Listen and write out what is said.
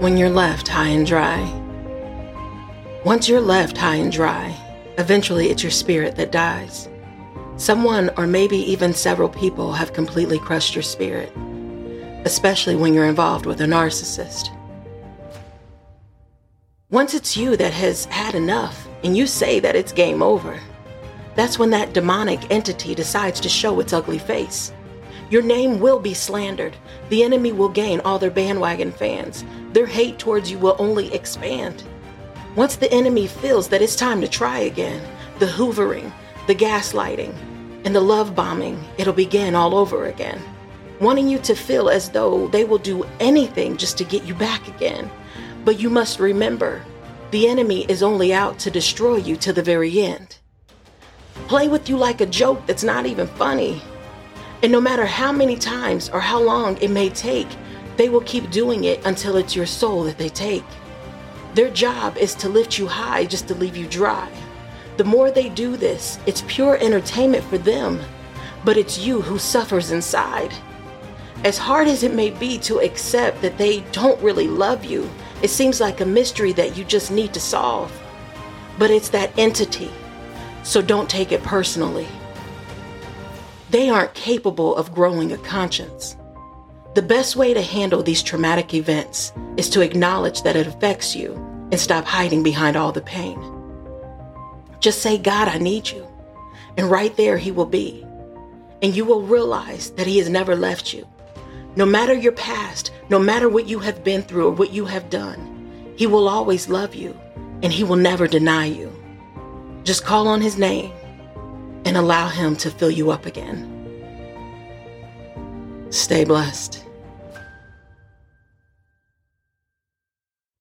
when you're left high and dry. Once you're left high and dry, eventually it's your spirit that dies. Someone, or maybe even several people, have completely crushed your spirit, especially when you're involved with a narcissist. Once it's you that has had enough and you say that it's game over, that's when that demonic entity decides to show its ugly face. Your name will be slandered. The enemy will gain all their bandwagon fans. Their hate towards you will only expand. Once the enemy feels that it's time to try again, the hoovering, the gaslighting, and the love bombing, it'll begin all over again. Wanting you to feel as though they will do anything just to get you back again. But you must remember, the enemy is only out to destroy you to the very end. Play with you like a joke that's not even funny. And no matter how many times or how long it may take, they will keep doing it until it's your soul that they take. Their job is to lift you high just to leave you dry. The more they do this, it's pure entertainment for them, but it's you who suffers inside. As hard as it may be to accept that they don't really love you, it seems like a mystery that you just need to solve. But it's that entity, so don't take it personally. They aren't capable of growing a conscience. The best way to handle these traumatic events is to acknowledge that it affects you and stop hiding behind all the pain. Just say, God, I need you. And right there, He will be. And you will realize that He has never left you. No matter your past, no matter what you have been through or what you have done, He will always love you and He will never deny you. Just call on His name and allow Him to fill you up again. Stay blessed.